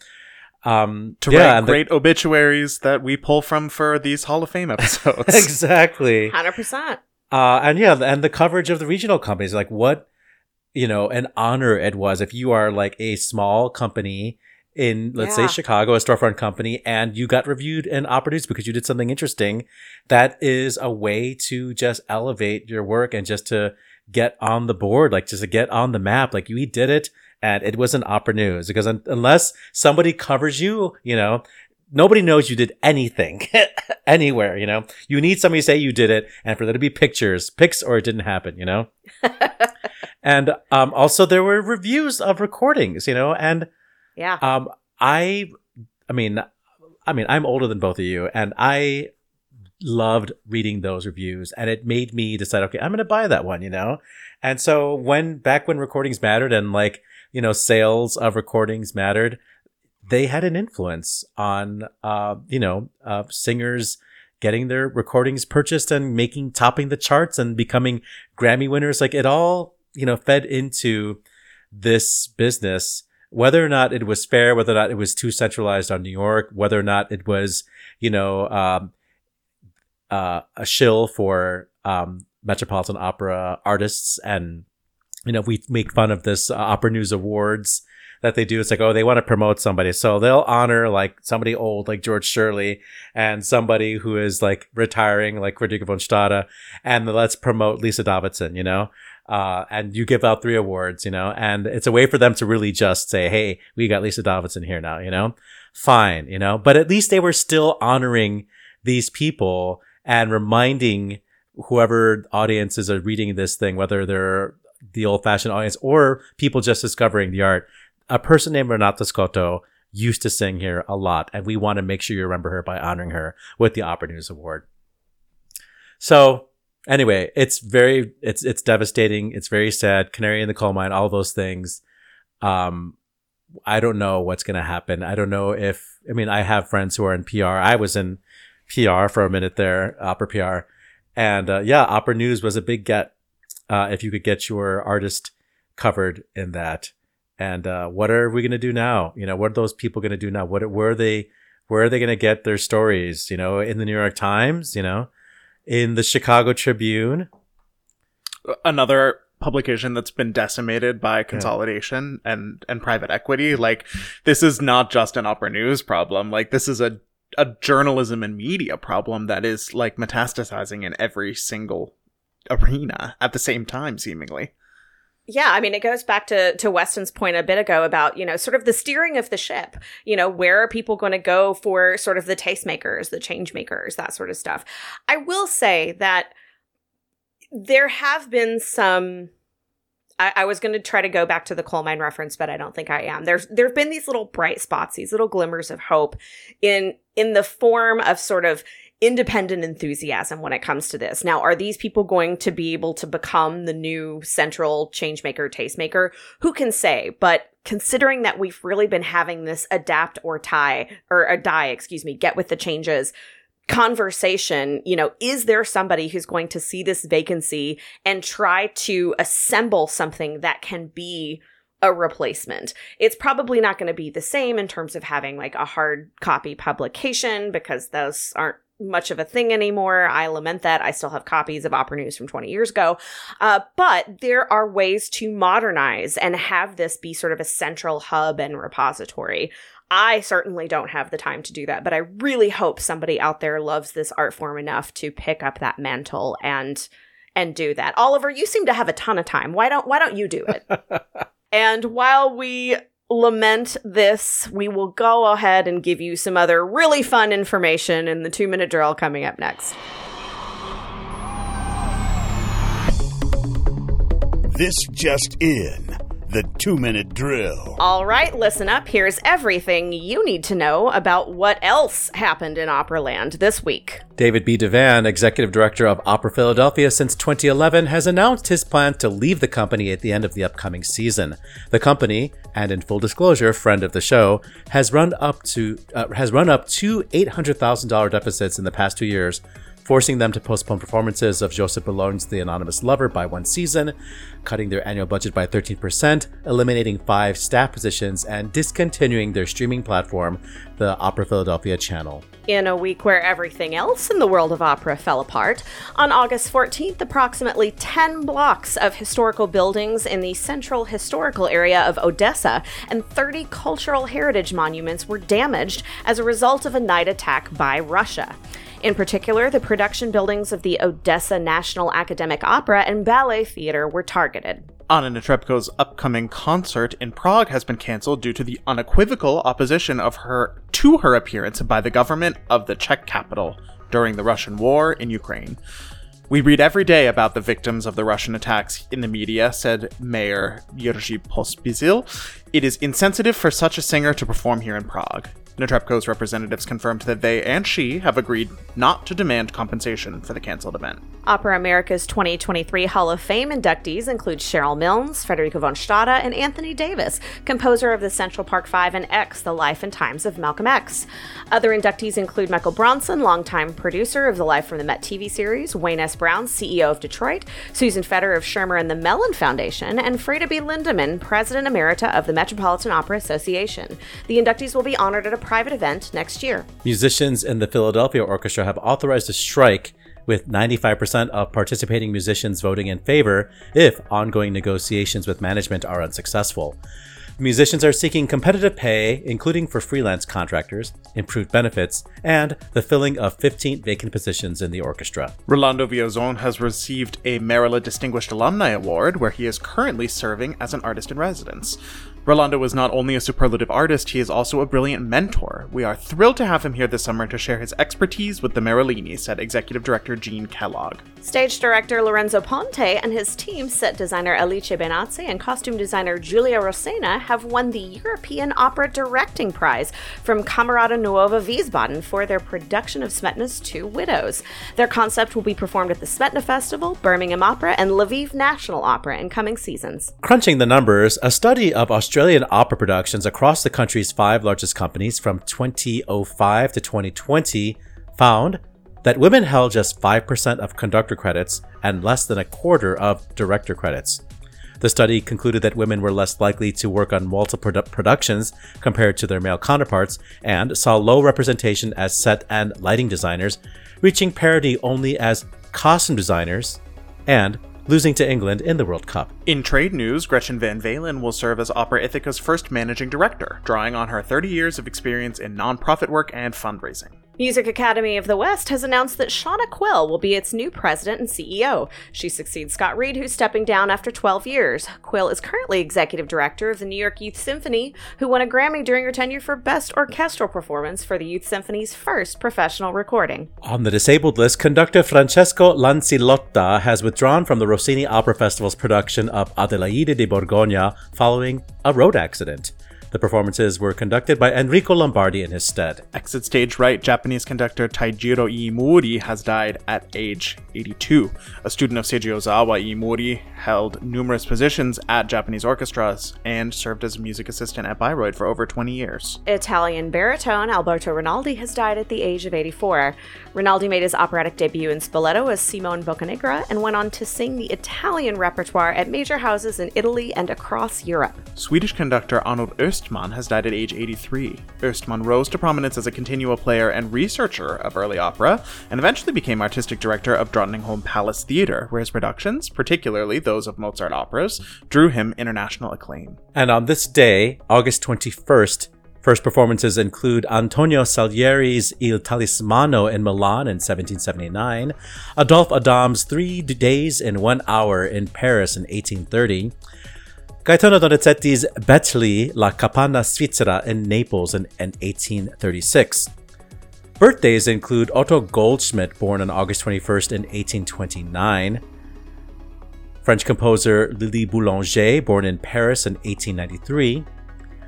Um, to yeah, write great the- obituaries that we pull from for these Hall of Fame episodes. *laughs* exactly. 100%. Uh, and yeah, and the coverage of the regional companies, like what, you know, an honor it was if you are like a small company in, let's yeah. say Chicago, a storefront company, and you got reviewed in Opera News because you did something interesting. That is a way to just elevate your work and just to get on the board, like just to get on the map. Like we did it and it was an Opera News because un- unless somebody covers you, you know, nobody knows you did anything *laughs* anywhere, you know? You need somebody to say you did it and for there to be pictures, pics or it didn't happen, you know? *laughs* and um, also there were reviews of recordings, you know, and yeah. Um I I mean I mean I'm older than both of you and I loved reading those reviews and it made me decide okay, I'm going to buy that one, you know? And so when back when recordings mattered and like, you know, sales of recordings mattered, they had an influence on, uh, you know, uh, singers getting their recordings purchased and making topping the charts and becoming Grammy winners. Like it all, you know, fed into this business, whether or not it was fair, whether or not it was too centralized on New York, whether or not it was, you know, um, uh, a shill for um, Metropolitan Opera artists and you know, we make fun of this uh, Opera News Awards that they do. It's like, oh, they want to promote somebody. So they'll honor like somebody old, like George Shirley, and somebody who is like retiring, like Frederica von Stade, and let's promote Lise Davidsen, you know? Uh, and you give out three awards, you know, and it's a way for them to really just say, Hey, we got Lise Davidsen here now, you know, fine, you know, but at least they were still honoring these people and reminding whoever audiences are reading this thing, whether they're the old fashioned audience or people just discovering the art. A person named Renata Scotto used to sing here a lot, and we want to make sure you remember her by honoring her with the Opera News Award. So anyway, it's very it's it's devastating. It's very sad. Canary in the coal mine, all those things. Um, I don't know what's gonna happen. I don't know if I mean I have friends who are in PR. I was in PR for a minute there, opera PR, and uh, yeah, opera news was a big get. Uh, if you could get your artist covered in that, and uh, what are we gonna do now? You know, what are those people gonna do now? What where are they? Where are they gonna get their stories? You know, in the New York Times. You know, in the Chicago Tribune. Another publication that's been decimated by consolidation yeah. and and private equity like this is not just an opera news problem like this is a a journalism and media problem that is like metastasizing in every single arena at the same time seemingly yeah, I mean, it goes back to to Weston's point a bit ago about you know sort of the steering of the ship. You know, where are people going to go for sort of the tastemakers, the change makers, that sort of stuff. I will say that there have been some. I, I was going to try to go back to the coal mine reference, but I don't think I am. There's there've been these little bright spots, these little glimmers of hope in in the form of sort of independent enthusiasm when it comes to this. Now, are these people going to be able to become the new central changemaker, tastemaker? Who can say? But considering that we've really been having this adapt or tie or a die, excuse me, get with the changes conversation, you know, is there somebody who's going to see this vacancy and try to assemble something that can be a replacement. It's probably not going to be the same in terms of having like a hard copy publication because those aren't much of a thing anymore. I lament that. I still have copies of Opera News from 20 years ago. Uh, but there are ways to modernize and have this be sort of a central hub and repository. I certainly don't have the time to do that, but I really hope somebody out there loves this art form enough to pick up that mantle and and do that. Oliver, you seem to have a ton of time. Why don't why don't you do it? *laughs* and while we lament this, we will go ahead and give you some other really fun information in the two minute drill coming up next. This just in the two minute drill. All right, listen up. Here's everything you need to know about what else happened in Operaland this week. David B. Devan, executive director of Opera Philadelphia since 2011, has announced his plan to leave the company at the end of the upcoming season. The company, and in full disclosure, friend of the show, has run up to uh, has run up to $800,000 deficits in the past two years forcing them to postpone performances of Joseph Boulogne's The Anonymous Lover by one season, cutting their annual budget by 13%, eliminating five staff positions, and discontinuing their streaming platform, the Opera Philadelphia channel. In a week where everything else in the world of opera fell apart, on August 14th, approximately 10 blocks of historical buildings in the central historical area of Odessa and 30 cultural heritage monuments were damaged as a result of a night attack by Russia. In particular, the production buildings of the Odessa National Academic Opera and Ballet Theater were targeted. Anna Netrebko's upcoming concert in Prague has been cancelled due to the unequivocal opposition of her to her appearance by the government of the Czech capital during the Russian war in Ukraine. We read every day about the victims of the Russian attacks in the media, said Mayor Jerzy Pospisil. It is insensitive for such a singer to perform here in Prague. Netrebko's representatives confirmed that they and she have agreed not to demand compensation for the canceled event. Opera America's 2023 Hall of Fame inductees include Sherrill Milnes, Frederica von Stade, and Anthony Davis, composer of the Central Park Five and X, The Life and Times of Malcolm X. Other inductees include Michael Bronson, longtime producer of the Live from the Met TV series, Wayne S. Brown, CEO of Detroit, Susan Feder of Schirmer and the Mellon Foundation, and Freda B. Lindemann, President Emerita of the Metropolitan Opera Association. The inductees will be honored at a private event next year. Musicians in the Philadelphia Orchestra have authorized a strike with 95% of participating musicians voting in favor if ongoing negotiations with management are unsuccessful. Musicians are seeking competitive pay, including for freelance contractors, improved benefits, and the filling of 15 vacant positions in the orchestra. Rolando Villazon has received a Merola Distinguished Alumni Award, where he is currently serving as an artist in residence. Rolando was not only a superlative artist, he is also a brilliant mentor. We are thrilled to have him here this summer to share his expertise with the Merolini, said Executive Director Jean Kellogg. Stage director Lorenzo Ponte and his team, set designer Alice Benazzi and costume designer Giulia Rosena, have won the European Opera Directing Prize from Camerata Nuova Wiesbaden for their production of Smetana's Two Widows. Their concept will be performed at the Smetana Festival, Birmingham Opera, and Lviv National Opera in coming seasons. Crunching the numbers, a study of Australian opera productions across the country's five largest companies from 2005 to 2020 found that women held just 5% of conductor credits and less than a quarter of director credits. The study concluded that women were less likely to work on multiple produ- productions compared to their male counterparts and saw low representation as set and lighting designers, reaching parity only as costume designers and losing to England in the World Cup. In trade news, Gretchen Van Valen will serve as Opera Ithaca's first managing director, drawing on her 30 years of experience in nonprofit work and fundraising. Music Academy of the West has announced that Shauna Quill will be its new president and CEO. She succeeds Scott Reed, who's stepping down after 12 years. Quill is currently executive director of the New York Youth Symphony, who won a Grammy during her tenure for Best Orchestral Performance for the Youth Symphony's first professional recording. On the disabled list, conductor Francesco Lanzillotta has withdrawn from the Rossini Opera Festival's production of Adelaide di Borgogna following a road accident. The performances were conducted by Enrico Lombardi in his stead. Exit stage right, Japanese conductor Taijiro Iimori has died at age 82. A student of Seiji Ozawa, Iimori held numerous positions at Japanese orchestras and served as a music assistant at Bayreuth for over 20 years. Italian baritone Alberto Rinaldi has died at the age of 84. Rinaldi made his operatic debut in Spoleto as Simone Boccanegra and went on to sing the Italian repertoire at major houses in Italy and across Europe. Swedish conductor Arnold Östman has died at age 83. Östman rose to prominence as a continuo player and researcher of early opera, and eventually became artistic director of Drottningholm Palace Theatre, where his productions, particularly those of Mozart operas, drew him international acclaim. And on this day, August 21st, first performances include Antonio Salieri's Il Talismano in Milan in 1779, Adolphe Adam's Three Days in One Hour in Paris in 1830, Gaetano Donizetti's Betly La Capanna Svizzera in Naples in, in 1836. Birthdays include Otto Goldschmidt, born on August 21st in 1829, French composer Lili Boulanger, born in Paris in 1893,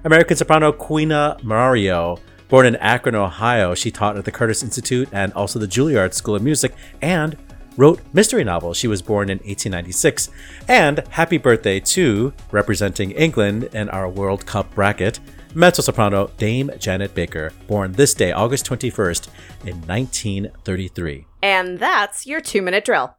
American soprano Queena Mario, born in Akron, Ohio. She taught at the Curtis Institute and also the Juilliard School of Music and wrote mystery novels. She was born in 1896. And happy birthday to, representing England in our World Cup bracket, mezzo soprano Dame Janet Baker, born this day, August 21st, in 1933. And that's your two minute drill.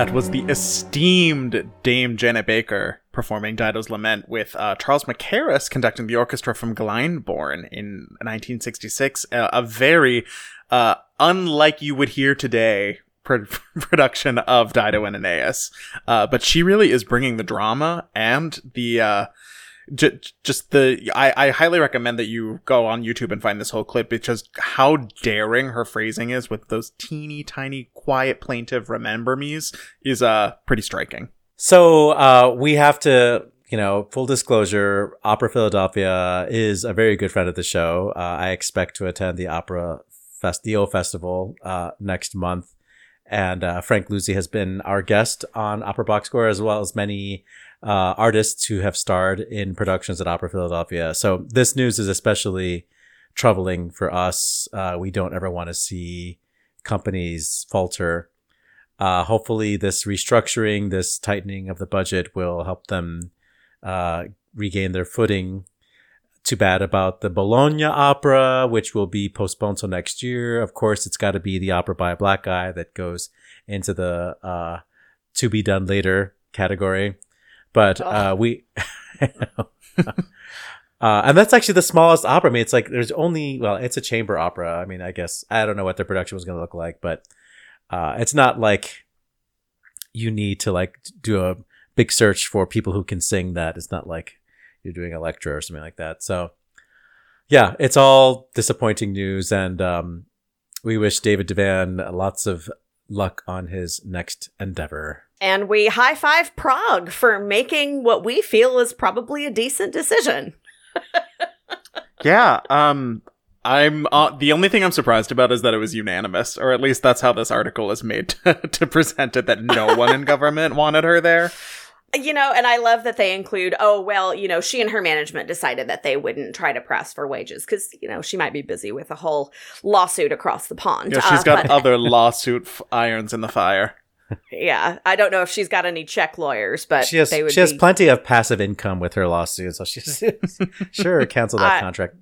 That was the esteemed Dame Janet Baker performing Dido's Lament with uh, Charles Mackerras conducting the orchestra from Glyndebourne in 1966. Uh, a very uh, unlike you would hear today pro- *laughs* production of Dido and Aeneas. Uh, but she really is bringing the drama and the uh, just the I, I highly recommend that you go on YouTube and find this whole clip because how daring her phrasing is with those teeny tiny quiet plaintive remember me's is uh pretty striking. So uh, we have to, you know, full disclosure, Opera Philadelphia is a very good friend of the show. Uh, I expect to attend the Opera Fest, the O Festival uh, next month. And uh, Frank Luzzi has been our guest on Opera Box Score, as well as many uh, artists who have starred in productions at Opera Philadelphia. So this news is especially troubling for us. Uh, we don't ever want to see companies falter. uh, hopefully, this restructuring, this tightening of the budget will help them uh, regain their footing. Too bad about the Boulogne opera, which will be postponed till next year. Of course, it's got to be the opera by a black guy that goes into the uh, to be done later category. But uh, we, *laughs* uh, and that's actually the smallest opera. I mean, it's like there's only well, it's a chamber opera. I mean, I guess I don't know what their production was going to look like, but uh, it's not like you need to like do a big search for people who can sing that. It's not like you're doing a lecture or something like that. So yeah, it's all disappointing news, and um, we wish David Devan lots of luck on his next endeavor. And we high five Prague for making what we feel is probably a decent decision. *laughs* Yeah, um I'm uh, the only thing I'm surprised about is that it was unanimous, or at least that's how this article is made *laughs* to, to present it that no *laughs* one in government wanted her there. You know, and I love that they include, oh, well, you know, she and her management decided that they wouldn't try to press for wages because, you know, she might be busy with a whole lawsuit across the pond. Yeah, she's Uh, got but- other lawsuit f- irons in the fire. Yeah, I don't know if she's got any Czech lawyers, but she has they would she has be- plenty of passive income with her lawsuit, so she's *laughs* sure cancel that I- contract.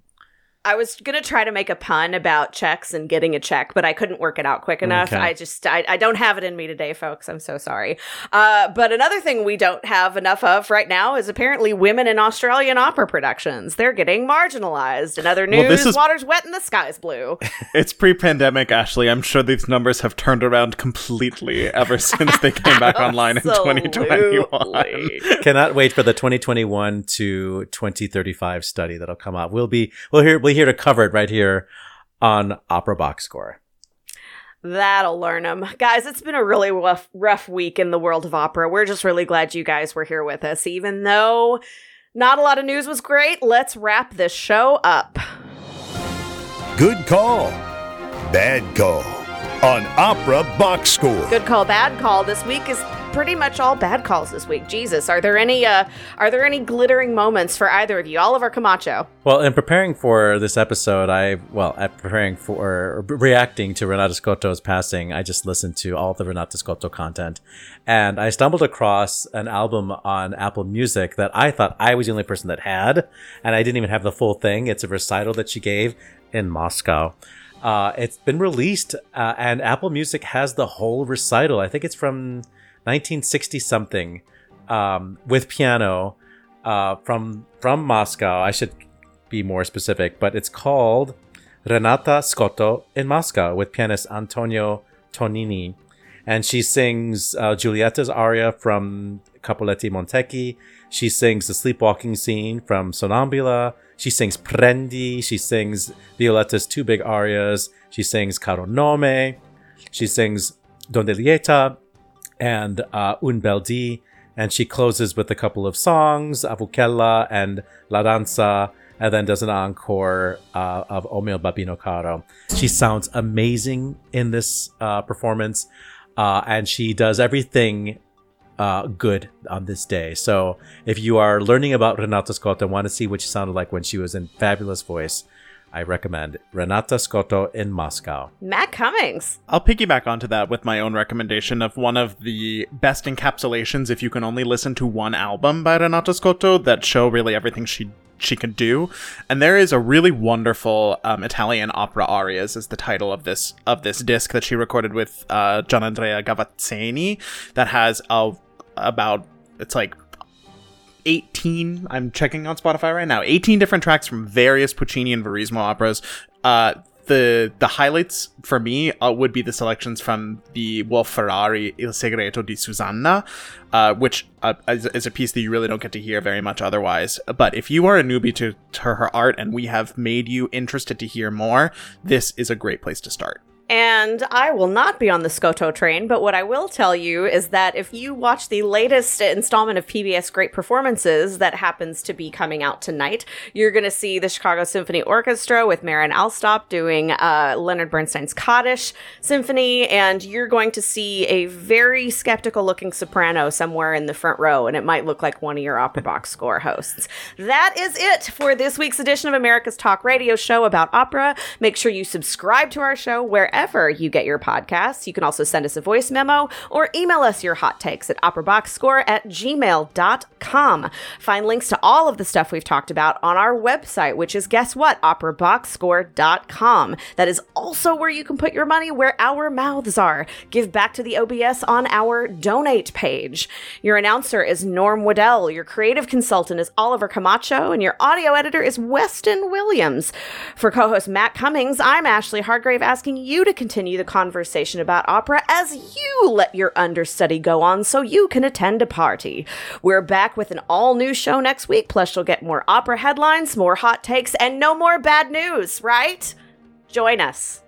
I was gonna try to make a pun about checks and getting a check, but I couldn't work it out quick enough. Okay. I just I, I don't have it in me today, folks. I'm so sorry. Uh, but another thing we don't have enough of right now is apparently women in Australian opera productions. They're getting marginalized. In other news, Well, this is- water's wet and the sky's blue. *laughs* It's pre-pandemic, Ashley. I'm sure these numbers have turned around completely ever *laughs* since they came back online in 2021. Absolutely. Cannot wait for the 2021 to 2035 study that'll come out. We'll be we'll hear we're here to cover it right here on Opera Box Score. That'll learn them. Guys, it's been a really rough, rough week in the world of opera. We're just really glad you guys were here with us. Even though not a lot of news was great, let's wrap this show up. Good call. Bad call. On Opera Box Score. Good call, bad call. This week is pretty much all bad calls this week. Jesus, are there any uh are there any glittering moments for either of you? Oliver Camacho. Well, in preparing for this episode, I well, at preparing for reacting to Renata Scotto's passing, I just listened to all the Renata Scotto content, and I stumbled across an album on Apple Music that I thought I was the only person that had, and I didn't even have the full thing. It's a recital that she gave in Moscow. Uh, it's been released, uh, and Apple Music has the whole recital. I think it's from 1960 something, um, with piano, uh, from from Moscow. I should be more specific, but it's called Renata Scotto in Moscow with pianist Antonio Tonini. And she sings uh, Giulietta's aria from Capuleti Montecchi. She sings the sleepwalking scene from Sonnambula. She sings Prendi. She sings Violetta's two big arias. She sings Caro Nome. She sings Donde Lieta and uh, Un Bel Di. And she closes with a couple of songs, A Vucchella and La Danza, and then does an encore uh, of O mio babbino caro. She sounds amazing in this uh, performance, uh, and she does everything uh, good on this day. So if you are learning about Renata Scotto and want to see what she sounded like when she was in fabulous voice, I recommend Renata Scotto in Moscow. Matt Cummings. I'll piggyback onto that with my own recommendation of one of the best encapsulations if you can only listen to one album by Renata Scotto that show really everything she she can do. And there is a really wonderful um, Italian opera arias is the title of this of this disc that she recorded with uh, Gian Andrea Gavazzeni that has a about it's like 18 i'm checking on spotify right now 18 different tracks from various puccini and verismo operas uh the the highlights for me uh, would be the selections from the Wolf Ferrari Il Segreto di Susanna, uh, which uh, is, is a piece that you really don't get to hear very much otherwise. But if you are a newbie to, to her art and we have made you interested to hear more, this is a great place to start. And I will not be on the Scotto train, but what I will tell you is that if you watch the latest installment of PBS Great Performances that happens to be coming out tonight, you're going to see the Chicago Symphony Orchestra with Marin Alsop doing uh, Leonard Bernstein's Kaddish Symphony, and you're going to see a very skeptical looking soprano somewhere in the front row, and it might look like one of your Opera Box score hosts. That is it for this week's edition of America's Talk Radio Show about opera. Make sure you subscribe to our show wherever wherever you get your podcasts. You can also send us a voice memo or email us your hot takes at operaboxscore at gmail.com. Find links to all of the stuff we've talked about on our website, which is guess what? operaboxscore.com. That is also where you can put your money where our mouths are. Give back to the OBS on our donate page. Your announcer is Norm Waddell. Your creative consultant is Oliver Camacho, and your audio editor is Weston Williams. For co host Matt Cummings, I'm Ashley Hargrave asking you to continue the conversation about opera as you let your understudy go on so you can attend a party. We're back with an all new show next week, plus, you'll get more opera headlines, more hot takes, and no more bad news, right? Join us.